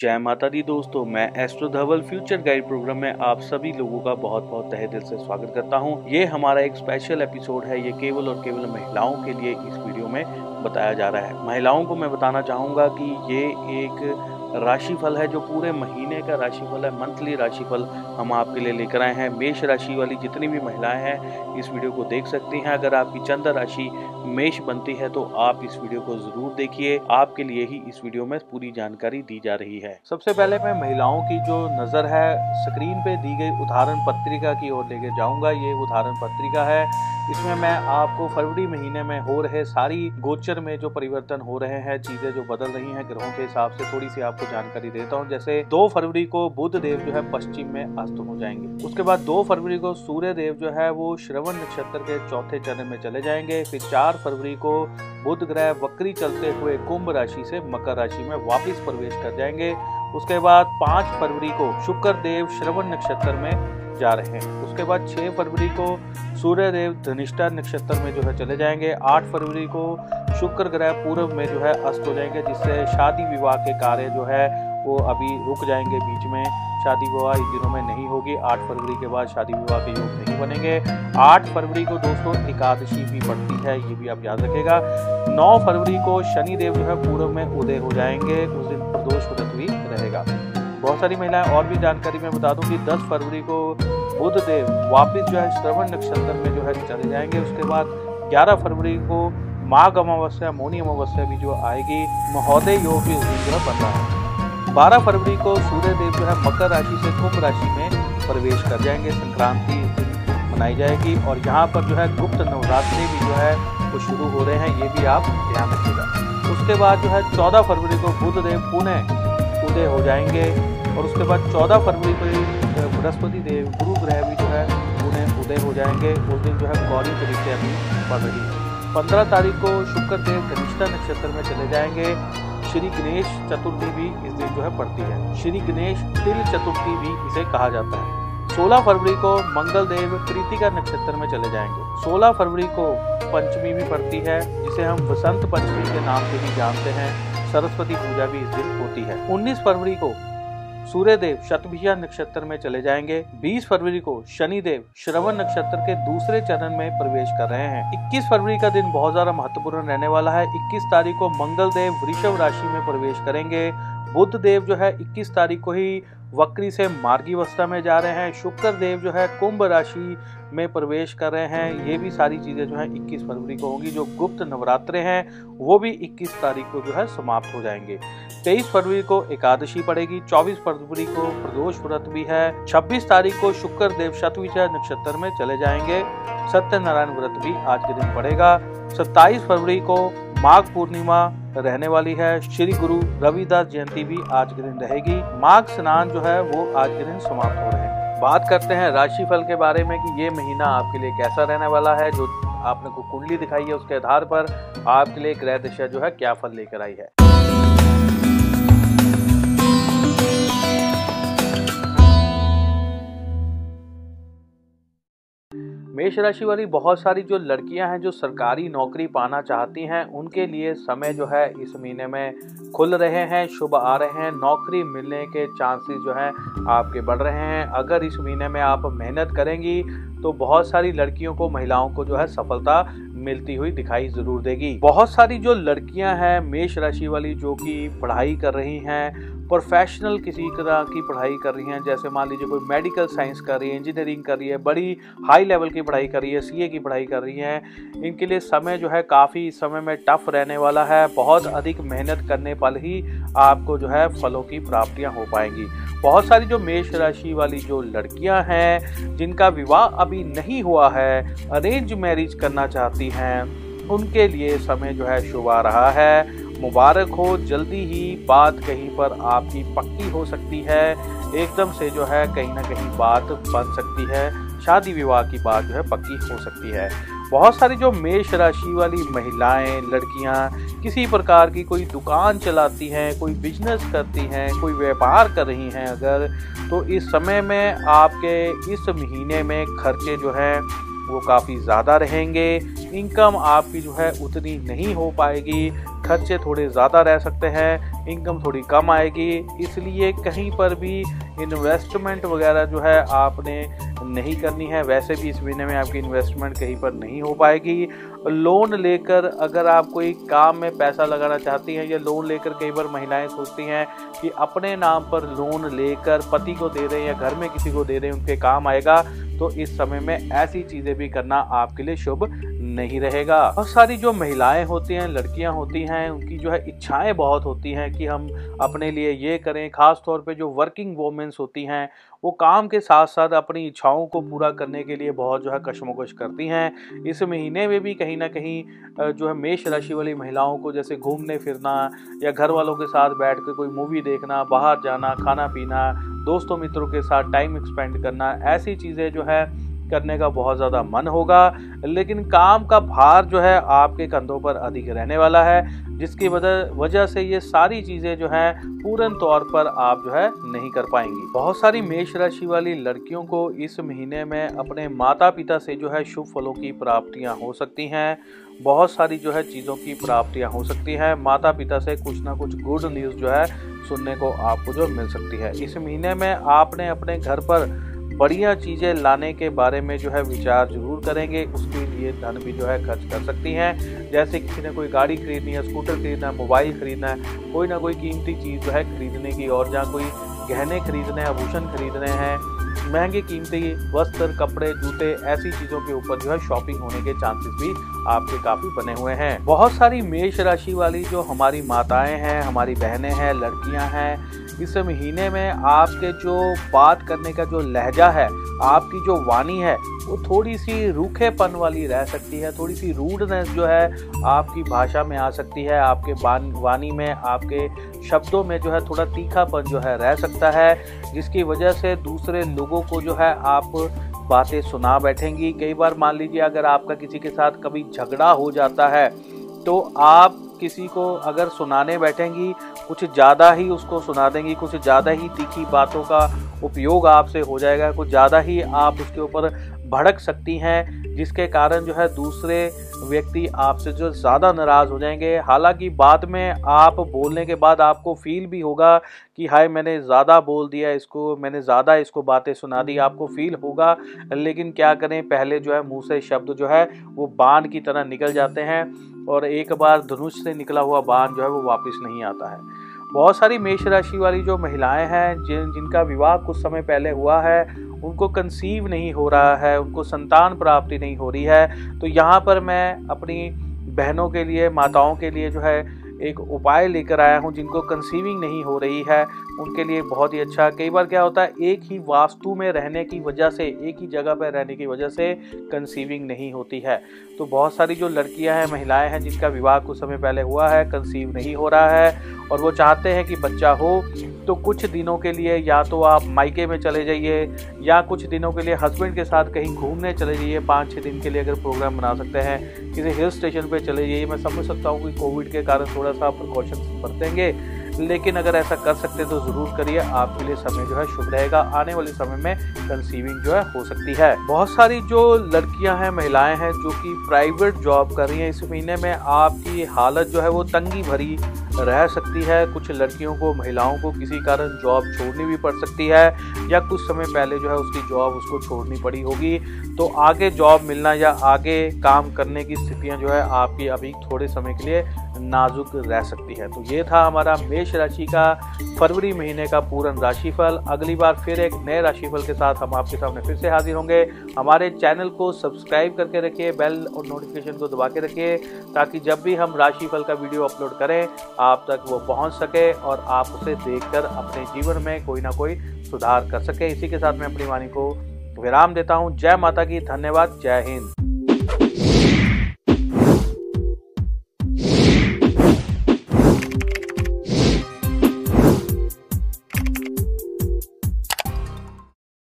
जय माता दी दोस्तों, मैं Astro Dhaval future guide program में आप सभी लोगों का बहुत बहुत तहे दिल से स्वागत करता हूँ। ये हमारा एक स्पेशल एपिसोड है, ये केवल और केवल महिलाओं के लिए इस वीडियो में बताया जा रहा है। महिलाओं को मैं बताना चाहूँगा कि ये एक राशिफल है, जो पूरे महीने का राशिफल है मंथली राशिफल हम आपके लिए लेकर आए हैं। मेष राशि वाली जितनी भी महिलाएँ हैं, इस वीडियो को देख सकती हैं। अगर आपकी चंद्र राशि मेष बनती है तो आप इस वीडियो को ज़रूर देखिए। आपके लिए ही इस वीडियो में पूरी जानकारी दी जा रही है। सबसे पहले मैं महिलाओं की जो नज़र है, स्क्रीन पे दी गई उदाहरण पत्रिका की ओर लेके जाऊँगा। ये उदाहरण पत्रिका है। इसमें मैं आपको फरवरी महीने में हो रहे सारी गोचर में जो परिवर्तन हो रहे हैं, चीज़ें जो बदल रही हैं, ग्रहों के हिसाब से थोड़ी सी आपको जानकारी देता हूँ। जैसे दो फरवरी को बुद्ध देव जो है पश्चिम में अस्त हो जाएँगे। उसके बाद दो फरवरी को सूर्य देव जो है वो श्रवण नक्षत्र के चौथे चरण में चले जाएँगे। फिर चार फरवरी को बुध ग्रह वक्री चलते हुए कुंभ राशि से मकर राशि में वापिस प्रवेश कर जाएँगे। उसके बाद पाँच फरवरी को शुक्र देव श्रवण नक्षत्र में जा रहे हैं। उसके बाद 6 फरवरी को सूर्य देव धनिष्ठा नक्षत्र में जो है चले जाएँगे। 8 फरवरी को शुक्र ग्रह पूर्व में जो है अस्त हो जाएँगे, जिससे शादी विवाह के कार्य जो है वो अभी रुक जाएँगे बीच में। शादी विवाह इन दिनों में नहीं होगी। 8 फरवरी के बाद शादी विवाह के योग नहीं बनेंगे। 8 फरवरी को दोस्तों एकादशी भी पड़ती है, ये भी आप याद रखेगा। 9 फरवरी को शनि देव जो है पूर्व में उदय हो जाएँगे। उस दिन प्रदोष रहेगा। बहुत सारी महिलाएँ और भी जानकारी मैं बता दूँ कि 10 फरवरी को बुध देव वापिस जो है श्रवण नक्षत्र में जो है चले जाएँगे। उसके बाद 11 फरवरी को माघ अमावस्या, मोनी अमावस्या भी जो आएगी, महोदय योग भी उस जो है बन रहा है। बारह फरवरी को सूर्य देव जो है मकर राशि से कुंभ राशि में प्रवेश कर जाएँगे। संक्रांति मनाई जाएगी और यहाँ पर जो है गुप्त नवरात्रि भी जो है वो शुरू हो रहे हैं, ये भी आप ध्यान रखिएगा। उसके बाद जो है चौदह फरवरी को बुध देव पुनः उदय हो जाएँगे और उसके बाद 14 फरवरी को बृहस्पति देव, गुरु ग्रह भी जो है, उन्हें उदय हो जाएँगे। उस दिन जो है, गौरी तरीके अभी बढ़ रही है पंद्रह तारीख को शुक्र देव धनिष्ठा नक्षत्र में चले जाएँगे। श्री गणेश चतुर्थी भी इस दिन जो है, पड़ती है। श्री गणेश तिल चतुर्थी भी इसे कहा जाता है। 16 फरवरी को मंगल देव कृतिका नक्षत्र में चले जाएँगे। 16 फरवरी को पंचमी भी पड़ती है, जिसे हम बसंत पंचमी के नाम से भी जानते हैं। सरस्वती पूजा भी इस दिन होती है। 19 फरवरी को सूर्य देव शतभिया नक्षत्र में चले जाएँगे। 20 फरवरी को शनि देव श्रवण नक्षत्र के दूसरे चरण में प्रवेश कर रहे हैं। 21 फरवरी का दिन बहुत ज़्यादा महत्वपूर्ण रहने वाला है। 21 तारीख को मंगल देव वृषभ राशि में प्रवेश करेंगे। बुद्ध देव जो है 21 तारीख को ही वक्री से मार्गी अवस्था में जा रहे हैं। शुक्र देव जो है कुंभ राशि में प्रवेश कर रहे हैं। ये भी सारी चीज़ें जो है 21 फरवरी को होंगी। जो गुप्त नवरात्रे हैं, वो भी 21 तारीख को जो है समाप्त हो जाएँगे। 23 फरवरी को एकादशी पड़ेगी। 24 फरवरी को प्रदोष व्रत भी है। 26 तारीख को शुक्र देव शतविजय नक्षत्र में चले जाएँगे। सत्यनारायण व्रत भी आज के दिन पड़ेगा। सत्ताईस फरवरी को माघ पूर्णिमा रहने वाली है। श्री गुरु रविदास जयंती भी आज के दिन रहेगी। माघ स्नान जो है, वो आज के दिन समाप्त हो रहे हैं। बात करते हैं राशिफल के बारे में कि ये महीना आपके लिए कैसा रहने वाला है, जो आपने को कुंडली दिखाई है उसके आधार पर, आपके लिए ग्रह दिशा जो है, क्या फल लेकर आई है। मेष राशि वाली बहुत सारी जो लड़कियाँ हैं, जो सरकारी नौकरी पाना चाहती हैं, उनके लिए समय जो है इस महीने में खुल रहे हैं, शुभ आ रहे हैं, नौकरी मिलने के चांसेस जो हैं आपके बढ़ रहे हैं। अगर इस महीने में आप मेहनत करेंगी तो बहुत सारी लड़कियों को, महिलाओं को जो है सफलता मिलती हुई दिखाई ज़रूर देगी। बहुत सारी जो लड़कियाँ हैं, मेष राशि वाली जो कि पढ़ाई कर रही हैं प्रोफेशनल किसी तरह की पढ़ाई कर रही हैं। जैसे मान लीजिए कोई मेडिकल साइंस कर रही है इंजीनियरिंग कर रही है, बड़ी हाई लेवल की पढ़ाई कर रही है सीए की पढ़ाई कर रही हैं। इनके लिए समय जो है काफ़ी समय में टफ रहने वाला है। बहुत अधिक मेहनत करने पर ही आपको जो है फलों की प्राप्तियाँ हो पाएँगी। बहुत सारी जो मेष राशि वाली जो लड़कियाँ हैं, जिनका विवाह अभी नहीं हुआ है अरेंज मैरिज करना चाहती हैं, उनके लिए समय जो है शुभ आ रहा है। मुबारक हो, जल्दी ही बात कहीं पर आपकी पक्की हो सकती है, एकदम से जो है कहीं ना कहीं बात बन सकती है, शादी विवाह की बात जो है पक्की हो सकती है। बहुत सारी जो मेष राशि वाली महिलाएँ, लड़कियाँ, किसी प्रकार की कोई दुकान चलाती हैं, कोई बिज़नेस करती हैं, कोई व्यापार कर रही हैं अगर तो इस समय में आपके इस महीने में खर्चे जो हैं वो काफ़ी ज़्यादा रहेंगे। इनकम आपकी जो है उतनी नहीं हो पाएगी। खर्चे थोड़े ज़्यादा रह सकते हैं। इनकम थोड़ी कम आएगी, इसलिए कहीं पर भी इन्वेस्टमेंट वगैरह जो है आपने नहीं करनी है, वैसे भी इस महीने में आपकी इन्वेस्टमेंट कहीं पर नहीं हो पाएगी। लोन लेकर अगर आप कोई काम में पैसा लगाना चाहती हैं या लोन लेकर कई बार महिलाएँ सोचती हैं कि अपने नाम पर लोन लेकर पति को दे रहे हैं या घर में किसी को दे रहे हैं उनके काम आएगा तो इस समय में ऐसी चीज़ें भी करना आपके लिए शुभ नहीं रहेगा। बहुत सारी जो महिलाएँ होती हैं, लड़कियाँ होती हैं, उनकी जो है इच्छाएँ बहुत होती हैं कि हम अपने लिए ये करें। खास तौर पे जो वर्किंग वोमेंस होती हैं, वो काम के साथ साथ अपनी इच्छाओं को पूरा करने के लिए बहुत जो है कशमकश करती हैं। इस महीने में भी कहीं ना कहीं जो है मेष राशि वाली महिलाओं को जैसे घूमने फिरना या घर वालों के साथ बैठ कर कोई मूवी देखना, बाहर जाना, खाना पीना, दोस्तों मित्रों के साथ टाइम स्पेंड करना, ऐसी चीज़ें जो है करने का बहुत ज़्यादा मन होगा, लेकिन काम का भार जो है आपके कंधों पर अधिक रहने वाला है, जिसकी वजह से ये सारी चीज़ें जो है पूर्ण तौर पर आप जो है नहीं कर पाएँगी। बहुत सारी मेष राशि वाली लड़कियों को इस महीने में अपने माता पिता से जो है शुभ फलों की प्राप्तियाँ हो सकती हैं, बहुत सारी जो है चीज़ों की प्राप्तियाँ हो सकती हैं माता पिता से कुछ ना कुछ गुड न्यूज़ जो है सुनने को आपको जो मिल सकती है। इस महीने में आपने अपने घर पर बढ़िया चीज़ें लाने के बारे में जो है विचार ज़रूर करेंगे। उसके लिए धन भी जो है खर्च कर सकती हैं। जैसे किसी ने कोई गाड़ी खरीदनी है, स्कूटर खरीदना है, मोबाइल खरीदना है, कोई ना कोई कीमती चीज़ जो है खरीदने की और जहाँ कोई गहने खरीदने हैं, आभूषण खरीदने हैं, महँगे कीमती वस्त्र, कपड़े, जूते, ऐसी चीज़ों के ऊपर जो है शॉपिंग होने के चांसेस भी आपके काफ़ी बने हुए हैं। बहुत सारी मेष राशि वाली जो हमारी माताएँ हैं, हमारी बहनें हैं, लड़कियाँ हैं इस महीने में आपके जो बात करने का जो लहजा है, आपकी जो वाणी है, वो थोड़ी सी रूखेपन वाली रह सकती है थोड़ी सी रूडनेस जो है आपकी भाषा में आ सकती है, आपके वाणी में, आपके शब्दों में जो है थोड़ा तीखापन जो है रह सकता है, जिसकी वजह से दूसरे लोगों को जो है आप बातें सुना बैठेंगी। कई बार मान लीजिए अगर आपका किसी के साथ कभी झगड़ा हो जाता है तो आप किसी को अगर सुनाने बैठेंगी, कुछ ज़्यादा ही उसको सुना देंगी, कुछ ज़्यादा ही तीखी बातों का उपयोग आपसे हो जाएगा, कुछ ज़्यादा ही आप उसके ऊपर भड़क सकती हैं, जिसके कारण जो है दूसरे व्यक्ति आपसे जो ज़्यादा नाराज़ हो जाएँगे। हालाँकि बाद में आप बोलने के बाद आपको फील भी होगा कि हाय, मैंने ज़्यादा बोल दिया इसको, मैंने ज़्यादा इसको बातें सुना दी, आपको फील होगा। लेकिन क्या करें, पहले जो है मुँह से शब्द जो है वो बाण की तरह निकल जाते हैं। और एक बार धनुष से निकला हुआ बाण जो है वो वापस नहीं आता है। बहुत सारी मेष राशि वाली जो महिलाएँ हैं, जिन, जिनका विवाह कुछ समय पहले हुआ है, उनको कंसीव नहीं हो रहा है, उनको संतान प्राप्ति नहीं हो रही है। तो यहाँ पर मैं अपनी बहनों के लिए, माताओं के लिए जो है एक उपाय लेकर आया हूँ जिनको कंसीविंग नहीं हो रही है। उनके लिए बहुत ही अच्छा। कई बार क्या होता है, एक ही वास्तु में रहने की वजह से, एक ही जगह पर रहने की वजह से कंसीविंग नहीं होती है। तो बहुत सारी जो लड़कियाँ हैं, महिलाएँ हैं जिनका विवाह कुछ समय पहले हुआ है कंसीव नहीं हो रहा है, और वो चाहते हैं कि बच्चा हो तो कुछ दिनों के लिए या तो आप मायके में चले जाइए, या कुछ दिनों के लिए हस्बैंड के साथ कहीं घूमने चले जाइए, पाँच छः दिन के लिए अगर प्रोग्राम बना सकते हैं, किसी हिल स्टेशन पे चले जाइए। मैं समझ सकता हूँ कि कोविड के कारण थोड़ा सा प्रिकॉशंस बरतेंगे, लेकिन अगर ऐसा कर सकते हैं तो ज़रूर करिए। आपके लिए समय जो है शुभ रहेगा। आने वाले समय में कंसीविंग जो है हो सकती है। बहुत सारी जो लड़कियाँ हैं, महिलाएँ हैं, जो कि प्राइवेट जॉब कर रही हैं, इस महीने में आपकी हालत जो है वो तंगी भरी रह सकती है। कुछ लड़कियों को, महिलाओं को किसी कारण जॉब छोड़नी भी पड़ सकती है या कुछ समय पहले जो है उसकी जॉब उसको छोड़नी पड़ी होगी। तो आगे जॉब मिलना या आगे काम करने की स्थितियाँ जो है आपकी अभी थोड़े समय के लिए नाजुक रह सकती है। तो ये था हमारा मेष राशि का फरवरी महीने का पूर्ण राशिफल। अगली बार फिर एक नए राशिफल के साथ हम आपके सामने फिर से हाजिर होंगे। हमारे चैनल को सब्सक्राइब करके रखिए, बेल और नोटिफिकेशन को दबा के रखिए, ताकि जब भी हम राशिफल का वीडियो अपलोड करें आप तक वो पहुँच सके और आप उसे देखकर अपने जीवन में कोई ना कोई सुधार कर सके। इसी के साथ मैं अपनी वाणी को विराम देता हूँ। जय माता की, धन्यवाद। जय हिंद।